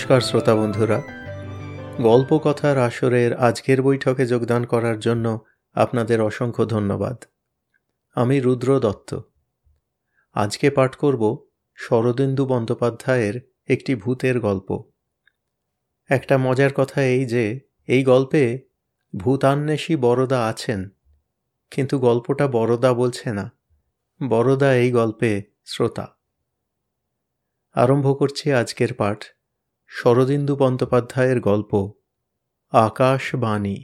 নমস্কার শ্রোতা বন্ধুরা। গল্প কথার আসরের আজকের বৈঠকে যোগদান করার জন্য আপনাদের অসংখ্য ধন্যবাদ। আমি রুদ্র দত্ত। আজকে পাঠ করব শরদেন্দু বন্দ্যোপাধ্যায়ের একটি ভূতের গল্প। একটা মজার কথা এই যে, এই গল্পে ভূতান্বেষী বরদা আছেন, কিন্তু গল্পটা বরদা বলছে না। বরদা এই গল্পে শ্রোতা। আরম্ভ করছি আজকের পাঠ। শরদিন্দু বন্দ্যোপাধ্যায়ের গল্প, আকাশবাণী।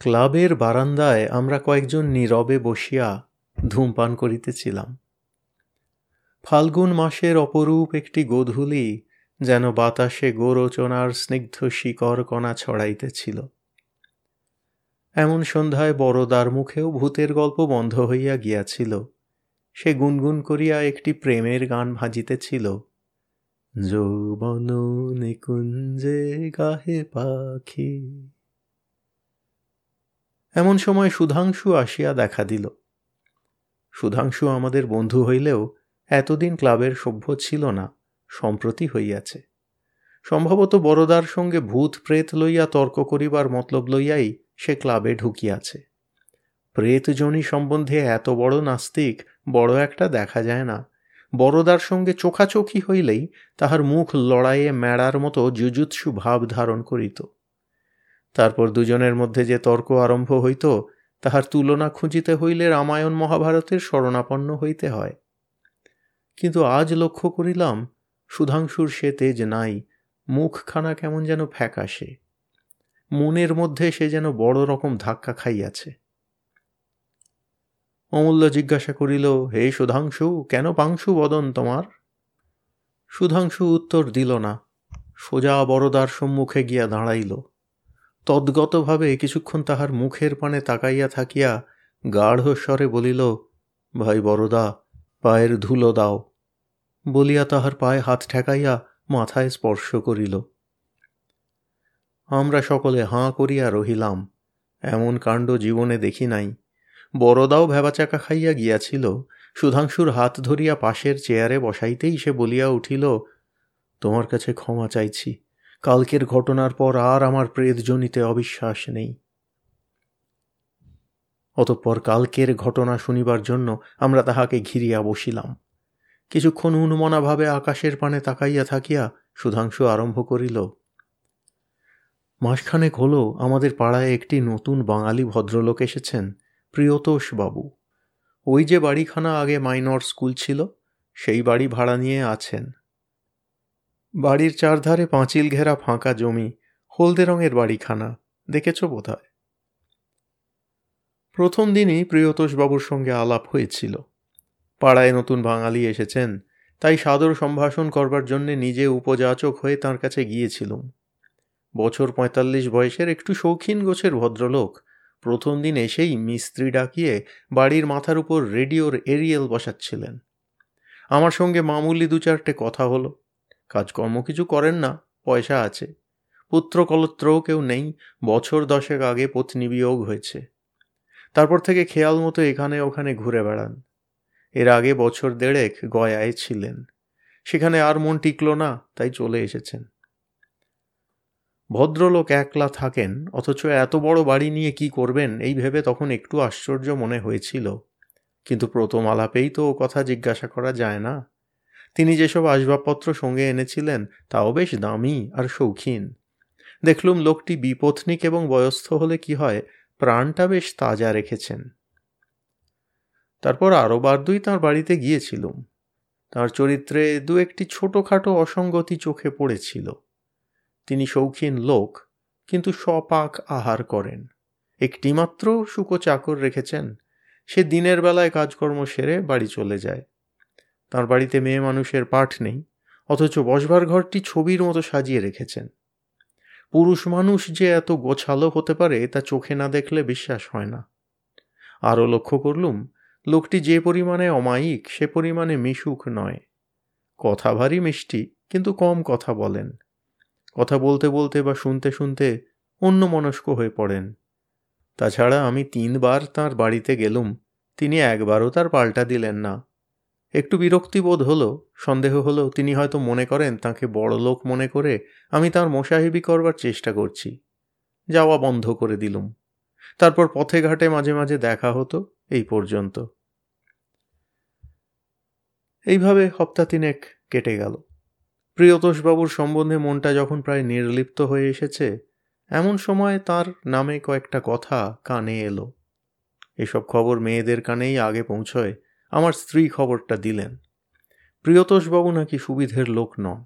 ক্লাবের বারান্দায় আমরা কয়েকজন নীরবে বসিয়া ধূমপান করিতেছিলাম। ফাল্গুন মাসের অপরূপ একটি গোধূলি যেন বাতাসে গোরোচনার স্নিগ্ধ শিকর কণা ছড়াইতেছিল। এমন সন্ধ্যায় বড়দার মুখেও ভূতের গল্প বন্ধ হইয়া গিয়াছিল। সে গুনগুন করিয়া একটি প্রেমের গান ভাজিতেছিল। যৌবন নিকুঞ্জে গাহে পাখি। এমন সময় সুধাংশু আসিয়া দেখা দিল। সুধাংশু আমাদের বন্ধু হইলেও এতদিন ক্লাবের সভ্য ছিল না। সম্প্রতি হইয়াছে। সম্ভবত বড়দার সঙ্গে ভূত প্রেত লইয়া তর্ক করিবার মতলব লইয়াই সে ক্লাবে ঢুকিয়াছে। প্রেতজনী সম্বন্ধে এত বড় নাস্তিক বড় একটা দেখা যায় না। বড়দার সঙ্গে চোখাচোখি হইলেই তাহার মুখ লড়াইয়ে মেড়ার মতো যুজুৎসু ভাব ধারণ করিত। তারপর দুজনের মধ্যে যে তর্ক আরম্ভ হইত, তাহার তুলনা খুঁজিতে হইলে রামায়ণ মহাভারতের শরণাপন্ন হইতে হয়। কিন্তু আজ লক্ষ্য করিলাম সুধাংশুর সে তেজ নাই, মুখখানা কেমন যেন ফ্যাকাশে। মনের মধ্যে সে যেন বড় রকম ধাক্কা খাইয়াছে। অমূল্য জিজ্ঞাসা করিল, হে সুধাংশু, কেন পাংশু বদন তোমার? সুধাংশু উত্তর দিল না, সোজা বড়দার সম্মুখে গিয়া দাঁড়াইল। তদ্গতভাবে কিছুক্ষণ তাহার মুখের পানে তাকাইয়া থাকিয়া গাঢ় স্বরে বলিল, ভাই বড়দা পায়ের ধুলো দাও। বলিয়া তাহার পায়ে হাত ঠেকাইয়া মাথায় স্পর্শ করিল। আমরা সকলে হাঁ করিয়া রহিলাম, এমন কাণ্ড জীবনে দেখি নাই। বড়দাও ভেবাচাকা খাইয়া গিয়াছিল, সুধাংশুর হাত ধরিয়া পাশের চেয়ারে বসাইতেই সে বলিয়া উঠিল, তোমার কাছে ক্ষমা চাইছি, কালকের ঘটনার পর আর আমার প্রেতজনিতে অবিশ্বাস নেই। অতঃপর কালকের ঘটনা শুনিবার জন্য আমরা তাহাকে ঘিরিয়া বসিলাম। কিছুক্ষণ উন্মনাভাবে আকাশের পানে তাকাইয়া থাকিয়া সুধাংশু আরম্ভ করিল, মাসখানেক হল আমাদের পাড়ায় একটি নতুন বাঙালি ভদ্রলোক এসেছেন, প্রিয়তোষ বাবু। ওই যে বাড়িখানা আগে মাইনর স্কুল ছিল, সেই বাড়ি ভাড়া নিয়ে আছেন। বাড়ির চারধারে পাঁচিল ঘেরা ফাঁকা জমি, হলদে রঙের বাড়িখানা, দেখেছ বোধহয়? প্রথম দিনই প্রিয়তোষবাবুর সঙ্গে আলাপ হয়েছিল। পাড়ায় নতুন বাঙালি এসেছেন, তাই সাদর সম্ভাষণ করবার জন্যে নিজে উপযাচক হয়ে তার কাছে গিয়েছিলুম। বছর পঁয়তাল্লিশ বয়সের একটু শৌখিন গোছের ভদ্রলোক প্রথম দিন এসেই মিস্ত্রি ডাকিয়ে বাড়ির মাথার উপর রেডিওর এরিয়েল বসাচ্ছিলেন। আমার সঙ্গে মামুলি দু চারটে কথা হলো। কাজকর্ম কিছু করেন না, পয়সা আছে। পুত্র কলত্রও কেউ নেই, বছর দশেক আগে পত্নী বিয়োগ হয়েছে। তারপর থেকে খেয়াল মতো এখানে ওখানে ঘুরে বেড়ান। এর আগে বছর দেড়েক গয়ায় ছিলেন। সেখানে আর মন টিকল না, তাই চলে এসেছেন। ভদ্রলোক একলা থাকেন, অথচ এত বড় বাড়ি নিয়ে কি করবেন, এই ভেবে তখন একটু আশ্চর্য মনে হয়েছিল। কিন্তু প্রথম আলাপেই তো ও কথা জিজ্ঞাসা করা যায় না। তিনি যেসব আসবাবপত্র সঙ্গে এনেছিলেন, তাও বেশ দামি আর শৌখিন। দেখলুম লোকটি বিপত্নিক এবং বয়স্থ হলে কি হয়, প্রাণটা বেশ তাজা রেখেছেন। তারপর আরও বার দুই তাঁর বাড়িতে গিয়েছিলুম। তার চরিত্রে দু একটি ছোটোখাটো অসঙ্গতি চোখে পড়েছিল। তিনি শৌখিন লোক, কিন্তু সপাক আহার করেন। একটিমাত্র শুকো চাকর রেখেছেন, সে দিনের বেলায় কাজকর্ম সেরে বাড়ি চলে যায়। তার বাড়িতে মেয়ে মানুষের পাঠ নেই, অথচ বসবার ঘরটি ছবির মতো সাজিয়ে রেখেছেন। পুরুষ মানুষ যে এত গোছালো হতে পারে, তা চোখে না দেখলে বিশ্বাস হয় না। আরও লক্ষ্য করলুম লোকটি যে পরিমাণে অমায়িক, সে পরিমাণে মিশুক নয়। কথা ভারী মিষ্টি, কিন্তু কম কথা বলেন। কথা বলতে বলতে বা শুনতে শুনতে অন্য মনস্ক হয়ে পড়েন। তাছাড়া আমি তিনবার তার বাড়িতে গেলুম, তিনি একবারও তার পাল্টা দিলেন না। একটু বিরক্তিবোধ হলো, সন্দেহ হলো, তিনি হয়তো মনে করেন তাকে বড় লোক মনে করে আমি তার মোশাহিবি করবার চেষ্টা করছি। যাওয়া বন্ধ করে দিলুম। তারপর পথে ঘাটে মাঝে মাঝে দেখা হতো এই পর্যন্ত। এইভাবে হপ্তা তিনেক কেটে গেল। প্রিয়তোষবাবুর সম্বন্ধে মনটা যখন প্রায় নির্লিপ্ত হয়ে এসেছে, এমন সময় তার নামে কয়েকটা কথা কানে এলো। এসব খবর মেয়েদের কানেই আগে পৌঁছয়, আমার স্ত্রী খবরটা দিলেন। প্রিয়তোষবাবু নাকি সুবিধের লোক নন।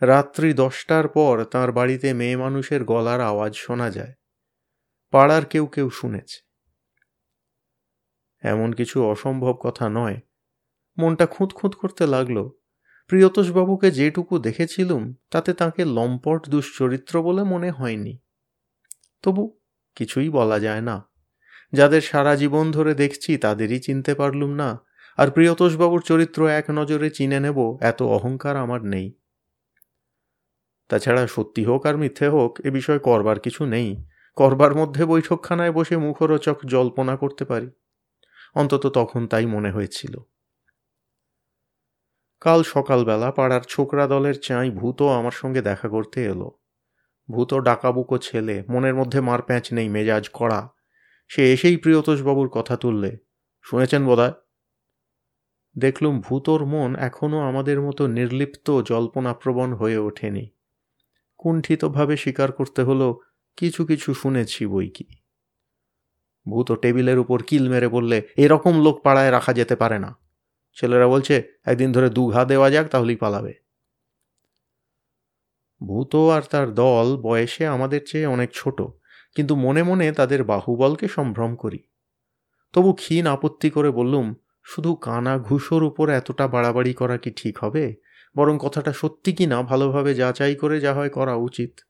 রাত্রি দশটার পর তার বাড়িতে মেয়ে মানুষের গলার আওয়াজ শোনা যায়। পাড়ার কেউ কেউ শুনেছে। এমন কিছু অসম্ভব কথা নয়। মনটা খুঁত খুঁত করতে লাগল। প্রিয়তোষবাবুকে যেটুকু দেখেছিলুম, তাতে তাকে লম্পট দুশ্চরিত্র বলে মনে হয়নি। তবু কিছুই বলা যায় না। যাদের সারা জীবন ধরে দেখছি, তাদেরই চিনতে পারলুম না, আর প্রিয়তোষবাবুর চরিত্র এক নজরে চিনে নেব, এত অহংকার আমার নেই। তাছাড়া সত্যি হোক আর মিথ্যে হোক, এ বিষয়ে করবার কিছু নেই। করবার মধ্যে বৈঠকখানায় বসে মুখরোচক জল্পনা করতে পারি। অন্তত তখন তাই মনে হয়েছিল। কাল সকালবেলা পাড়ার ছোকরা দলের চাঁই ভূত আমার সঙ্গে দেখা করতে এলো। ভূত ডাকাবুকো ছেলে, মনের মধ্যে মার প্যাঁচ নেই, মেজাজ কড়া। সে এসেই প্রিয়তোষবাবুর কথা তুললে। শুনেছেন বোধহয়? দেখলুম ভূতর মন এখনও আমাদের মতো নির্লিপ্ত, জল্পনাপ্রবণ হয়ে ওঠেনি। কুণ্ঠিতভাবে স্বীকার করতে হলো, কিছু কিছু শুনেছি বই কি ভূত টেবিলের উপর কিল মেরে বললে, এরকম লোক পাড়ায় রাখা যেতে পারে না। ছেলেরা বলছে, একদিন ধরে দু ঘা দেওয়া যাক, তাহলেই পালাবে। ভূত আর তার দল বয়সে আমাদের চেয়ে অনেক ছোট, কিন্তু মনে মনে তাদের বাহুবলকে সম্ভ্রম করি। তবু ক্ষীণ আপত্তি করে বললুম, শুধু কানা ঘুষোর উপর এতটা বাড়াবাড়ি করা কি ঠিক হবে? বরং কথাটা সত্যি কি না, ভালোভাবে যাচাই করে যা হয় করা উচিত।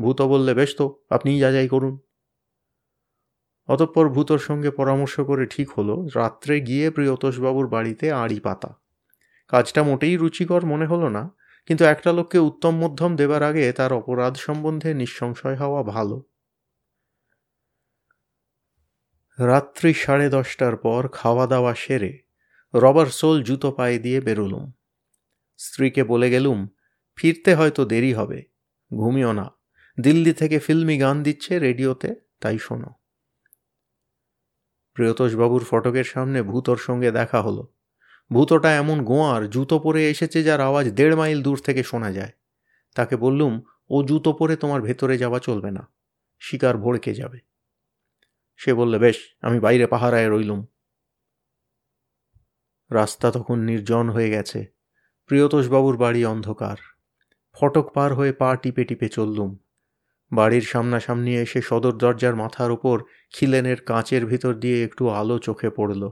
ভূত বললে, বেশ তো, আপনিই যাচাই করুন। অতঃপর ভূতর সঙ্গে পরামর্শ করে ঠিক হলো, রাত্রে গিয়ে প্রিয়তোষবাবুর বাড়িতে আড়ি পাতা। কাজটা মোটেই রুচিকর মনে হলো না, কিন্তু একটা লোককে উত্তম মধ্যম দেবার আগে তার অপরাধ সম্বন্ধে নিঃসংশয় হওয়া ভালো। রাত্রি সাড়ে দশটার পর খাওয়া দাওয়া সেরে রবার সোল জুতো পায়ে দিয়ে বেরোলুম। স্ত্রীকে বলে গেলুম, ফিরতে হয়তো দেরি হবে, ঘুমিও না। দিল্লি থেকে ফিল্মি গান দিচ্ছে রেডিওতে, তাই শোনো। প্রিয়তোষবাবুর ফটকের সামনে ভূতর সঙ্গে দেখা হলো। ভূতটা এমন গোয়ার জুতো পরে এসেছে যার আওয়াজ দেড় মাইল দূর থেকে শোনা যায়। তাকে বললুম, ও জুতো পরে তোমার ভেতরে যাওয়া চলবে না, শিকার ভড়কে যাবে। সে বললে, বেশ, আমি বাইরে পাহারায় রইলুম। রাস্তা তখন নির্জন হয়ে গেছে। প্রিয়তোষবাবুর বাড়ি অন্ধকার। ফটক পার হয়ে পা টিপে টিপে চললুম। বাড়ির সামনাসামনি এসে সদর দরজার মাথার ওপর খিলেনের কাঁচের ভিতর দিয়ে একটু আলো চোখে পড়ল।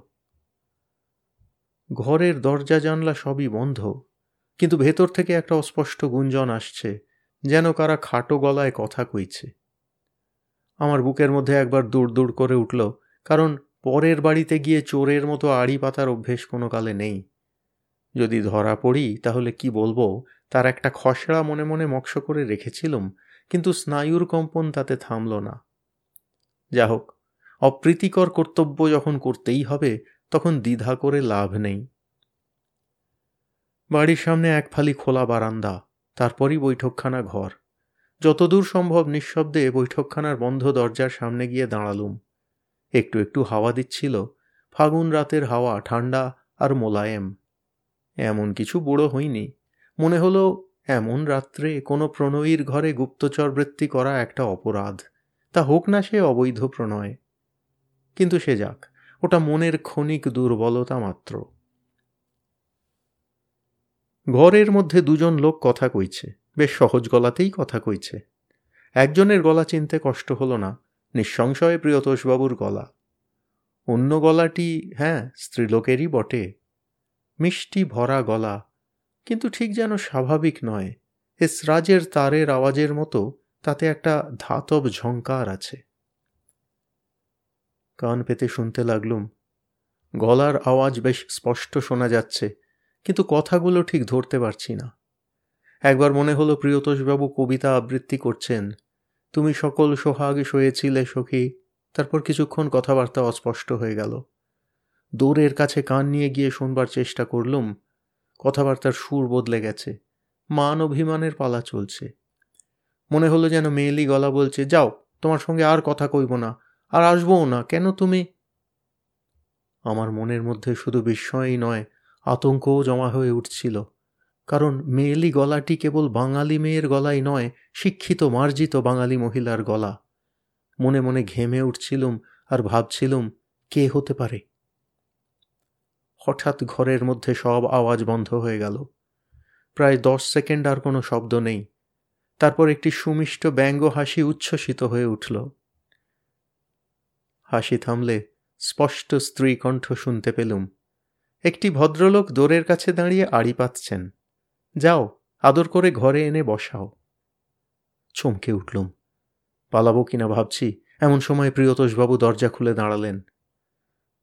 ঘরের দরজা জানলা সবই বন্ধ, কিন্তু ভেতর থেকে একটা অস্পষ্ট গুঞ্জন আসছে, যেন কারা খাটো গলায় কথা কইছে। আমার বুকের মধ্যে একবার দূর দূর করে উঠল, কারণ পরের বাড়িতে গিয়ে চোরের মতো আড়ি পাতার অভ্যেস কোনো কালে নেই। যদি ধরা পড়ি, তাহলে কি বলব, তার একটা খসড়া মনে মনে মক্স করে রেখেছিলুম কিন্তু স্নায়ুর কম্পন তাতে থামল না। যা হোক অপ্রীতিকর কর্তব্য যখন করতেই হবে, তখন দ্বিধা করে লাভ নেই। বাড়ির সামনে এক ফালি খোলা বারান্দা, তারপরই বৈঠকখানা ঘর। যতদূর সম্ভব নিঃশব্দে বৈঠকখানার বন্ধ দরজার সামনে গিয়ে দাঁড়ালুম। একটু একটু হাওয়া দিচ্ছিল, ফাগুন রাতের হাওয়া ঠান্ডা আর মোলায়েম। এমন কিছু বুড়ো হইনি। মনে হলো এমন রাত্রে কোনো প্রণয়ীর ঘরে গুপ্তচর বৃত্তি করা একটা অপরাধ। তা হোক না সে অবৈধ প্রণয়। কিন্তু সে যাক, ওটা মনের ক্ষণিক দুর্বলতা মাত্র। ঘরের মধ্যে দুজন লোক কথা কইছে, বেশ সহজ গলাতেই কথা কইছে। একজনের গলা চিনতে কষ্ট হলো না, নিঃসংশয়ে প্রিয়তোষবাবুর গলা। অন্য গলাটি হ্যাঁ স্ত্রীলোকেরই বটে। মিষ্টি ভরা গলা। কিন্তু ঠিক যেন স্বাভাবিক নয়। এসরাজের তারের আওয়াজের মতো তাতে একটা ধাতব ঝঙ্কার আছে। কান পেতে শুনতে লাগলুম। গলার আওয়াজ বেশ স্পষ্ট শোনা যাচ্ছে, কিন্তু কথাগুলো ঠিক ধরতে পারছি না। একবার মনে হলো প্রিয়তোষবাবু কবিতা আবৃত্তি করছেন। তুমি সকল সোহাগ শোয়েছিলে সখী, তারপর কিছুক্ষণ কথাবার্তা অস্পষ্ট হয়ে গেল। দৌড়ের কাছে কান নিয়ে গিয়ে শুনবার চেষ্টা করলুম কথাবার্তার সুর বদলে গেছে। মান অভিমানের পালা চলছে। মনে হলো যেন মেয়েলি গলা বলছে, যাও, তোমার সঙ্গে আর কথা কইব না, আর আসবও না, কেন তুমি? আমার মনের মধ্যে শুধু বিস্ময়ই নয়, আতঙ্কও জমা হয়ে উঠছিল। কারণ মেয়েলি গলাটি কেবল বাঙালি মেয়ের গলাই নয়, শিক্ষিত, মার্জিত বাঙালি মহিলার গলা। মনে মনে ঘেমে উঠছিলুম আর ভাবছিলুম, কে হতে পারে? হঠাৎ ঘরের মধ্যে সব আওয়াজ বন্ধ হয়ে গেল। প্রায় দশ সেকেন্ড আর কোনো শব্দ নেই। তারপর একটি সুমিষ্ট ব্যঙ্গ হাসি উচ্ছ্বসিত হয়ে উঠল। হাসি থামলে স্পষ্ট স্ত্রী কণ্ঠ শুনতে পেলুম। একটি ভদ্রলোক দোরের কাছে দাঁড়িয়ে আড়ি পাচ্ছেন যাও, আদর করে ঘরে এনে বসাও। চমকে উঠলুম। পালাবো কিনা ভাবছি, এমন সময় প্রিয়তোষবাবু দরজা খুলে দাঁড়ালেন।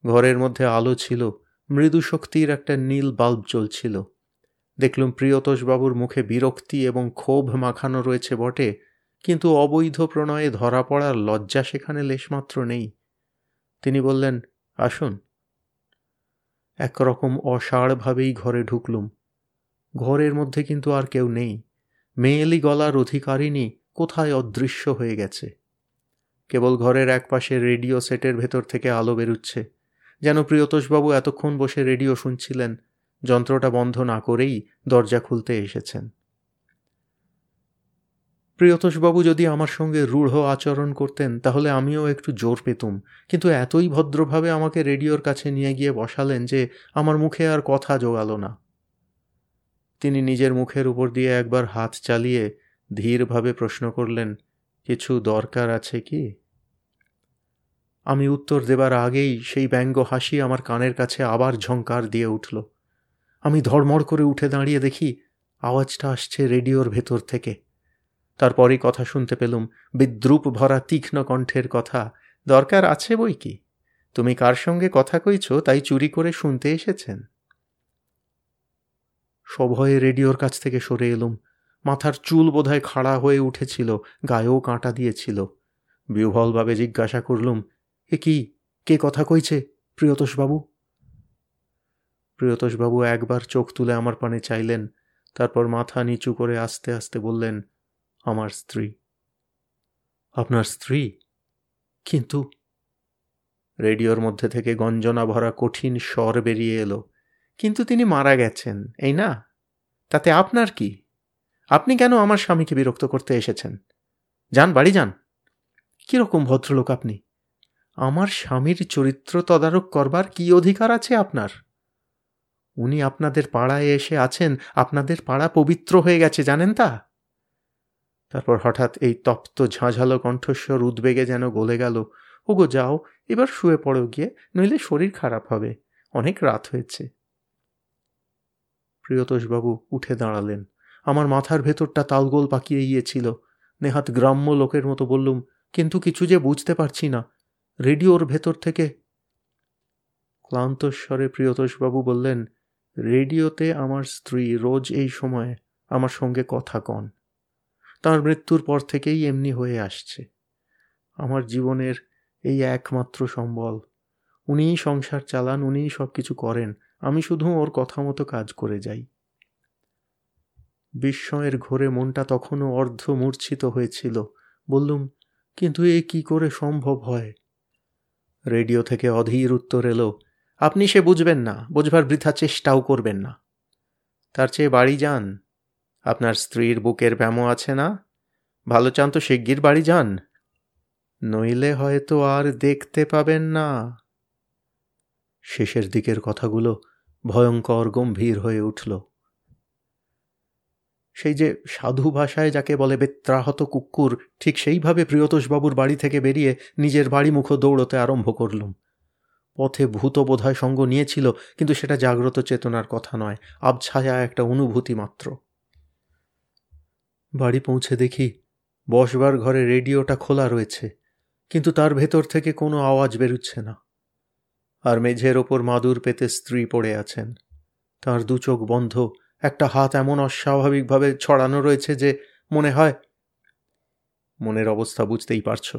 ঘরের মধ্যে আলো ছিল মৃদু শক্তির একটা নীল বাল্ব জ্বলছিল। দেখলুম প্রিয়তোষবাবুর মুখে বিরক্তি এবং ক্ষোভ মাখানো রয়েছে বটে, কিন্তু অবৈধ প্রণয়ে ধরা পড়ার লজ্জা সেখানে লেশমাত্র নেই। তিনি বললেন, আসুন। একরকম অসাড়ভাবেই ঘরে ঢুকলুম। ঘরের মধ্যে কিন্তু আর কেউ নেই। মেয়েলি গলার অধিকারিণী কোথায় অদৃশ্য হয়ে গেছে? কেবল ঘরের একপাশে রেডিও সেটের ভেতর থেকে আলো বেরুচ্ছে। যেন প্রিয়তোষবাবু এতক্ষণ বসে রেডিও শুনছিলেন, যন্ত্রটা বন্ধ না করেই দরজা খুলতে এসেছেন। প্রিয়তোষবাবু যদি আমার সঙ্গে রূঢ় আচরণ করতেন, তাহলে আমিও একটু জোর পেতুম। কিন্তু এতই ভদ্রভাবে আমাকে রেডিওর কাছে নিয়ে গিয়ে বসালেন যে আমার মুখে আর কথা জোগালো না। তিনি নিজের মুখের উপর দিয়ে একবার হাত চালিয়ে ধীরভাবে প্রশ্ন করলেন, কিছু দরকার আছে কি? আমি উত্তর দেবার আগেই সেই ব্যঙ্গ হাসি আমার কানের কাছে আবার ঝঙ্কার দিয়ে উঠল। আমি ধর্মড় করে উঠে দাঁড়িয়ে দেখি আওয়াজটা আসছে রেডিওর ভেতর থেকে। তারপরই কথা শুনতে পেলুম, বিদ্রুপ ভরা তীক্ষ্ণ কণ্ঠের কথা, দরকার আছে বই কি? তুমি কার সঙ্গে কথা কইছ তাই চুরি করে শুনতে এসেছেন? সভয়ে রেডিওর কাছ থেকে সরে এলুম। মাথার চুল বোধহয় খাড়া হয়ে উঠেছিল, গায়েও কাঁটা দিয়েছিল। বিহ্বলভাবে জিজ্ঞাসা করলুম এ কি, কে কথা কইছে, প্রিয়তোষবাবু? প্রিয়তোষবাবু একবার চোখ তুলে আমার পানে চাইলেন, তারপর মাথা নিচু করে আস্তে আস্তে বললেন, আমার স্ত্রী। আপনার স্ত্রী? কিন্তু? রেডিওর মধ্যে থেকে গঞ্জনা ভরা কঠিন স্বর বেরিয়ে এলো, কিন্তু তিনি মারা গেছেন, এই না? তাতে আপনার কি? আপনি কেন আমার স্বামীকে বিরক্ত করতে এসেছেন? যান, বাড়ি যান। কীরকম ভদ্রলোক আপনি? আমার স্বামীর চরিত্র তদারক করবার কি অধিকার আছে আপনার? উনি আপনাদের পাড়ায় এসে আছেন, আপনাদের পাড়া পবিত্র হয়ে গেছে, জানেন তা? তারপর হঠাৎ এই তপ্ত ঝাঁঝালো কণ্ঠস্বর উদ্বেগে যেন গলে গেল। ওগো, যাও, এবার শুয়ে পড়ো গিয়ে, নইলে শরীর খারাপ হবে। অনেক রাত হয়েছে। প্রিয়তোষবাবু উঠে দাঁড়ালেন। আমার মাথার ভেতরটা তালগোল পাকিয়ে গিয়েছিল। নেহাত গ্রাম্য লোকের মতো বললুম, কিন্তু কিছু যে বুঝতে পারছি না। রেডিওর ভেতর থেকে। ক্লান্তস্বরে প্রিয়তোষবাবু বললেন, রেডিওতে আমার স্ত্রী রোজ এই সময় আমার সঙ্গে কথা কন। তার মৃত্যুর পর থেকেই এমনি হয়ে আসছে। আমার জীবনের এই একমাত্র সম্বল। উনিই সংসার চালান, উনিই সব কিছু করেন। আমি শুধু ওর কথা মতো কাজ করে যাই। বিস্ময়ের ঘোরে মনটা তখনও অর্ধ মূর্ছিত হয়েছিল। বললুম, কিন্তু এ কি করে সম্ভব হয়? রেডিও থেকে অধীর উত্তর এলো, আপনি সে বুঝবেন না, বুঝবার বৃথা চেষ্টাও করবেন না। তার চেয়ে বাড়ি যান। আপনার স্ত্রীর বুকের ব্যামো আছে না? ভালো চান তো শিগগির বাড়ি যান। নইলে হয়তো আর দেখতে পাবেন না। শেষের দিকের কথাগুলো ভয়ঙ্কর গম্ভীর হয়ে উঠল। সেই যে সাধু ভাষায় যাকে বলে বেত্রাহত কুকুর, ঠিক সেইভাবে প্রিয়তোষবাবুর বাড়ি থেকে বেরিয়ে নিজের বাড়ি মুখ দৌড়তে আরম্ভ করলুম। পথে ভূত বোধহয় সঙ্গ নিয়েছিল, কিন্তু সেটা জাগ্রত চেতনার কথা নয়, আবছায়া একটা অনুভূতি মাত্র। বাড়ি পৌঁছে দেখি, বসবার ঘরে রেডিওটা খোলা রয়েছে, কিন্তু তার ভেতর থেকে কোনো আওয়াজ বেরুচ্ছে না। আর মেঝের ওপর মাদুর পেতে স্ত্রী পড়ে আছেন। তার দু চোখ বন্ধ একটা হাত এমন অস্বাভাবিকভাবে ছড়ানো রয়েছে যে মনে হয়, মনের অবস্থা বুঝতেই পারছ।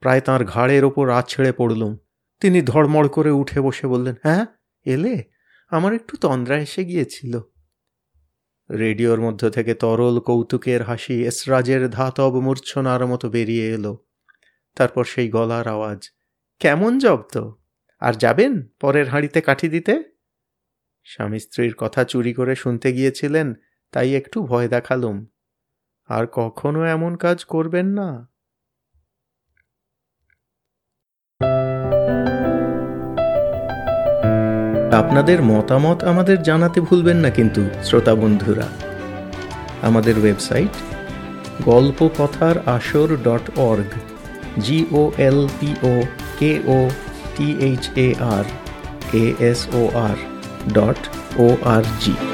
প্রায় তাঁর ঘাড়ের ওপর রাত ছেড়ে পড়লুম। তিনি ধড়মড় করে উঠে বসে বললেন হ্যাঁ এলে? আমার একটু তন্দ্রা এসে গিয়েছিল। রেডিওর মধ্য থেকে তরল কৌতুকের হাসি এসরাজের ধাতব মূর্ছনার মতো বেরিয়ে এলো। তারপর সেই গলার আওয়াজ, কেমন জব্দ? আর যাবেন পরের হাঁড়িতে কাঠি দিতে? স্বামী স্ত্রীর কথা চুরি করে শুনতে গিয়েছিলেন, তাই একটু ভয় দেখালুম। আর কখনো এমন কাজ করবেন না। আপনাদের মতামত আমাদের জানাতে ভুলবেন না কিন্তু, শ্রোতা বন্ধুরা। আমাদের ওয়েবসাইট গল্প কথার আসর dot org G O L P O K O T H A R A S O R dot O R G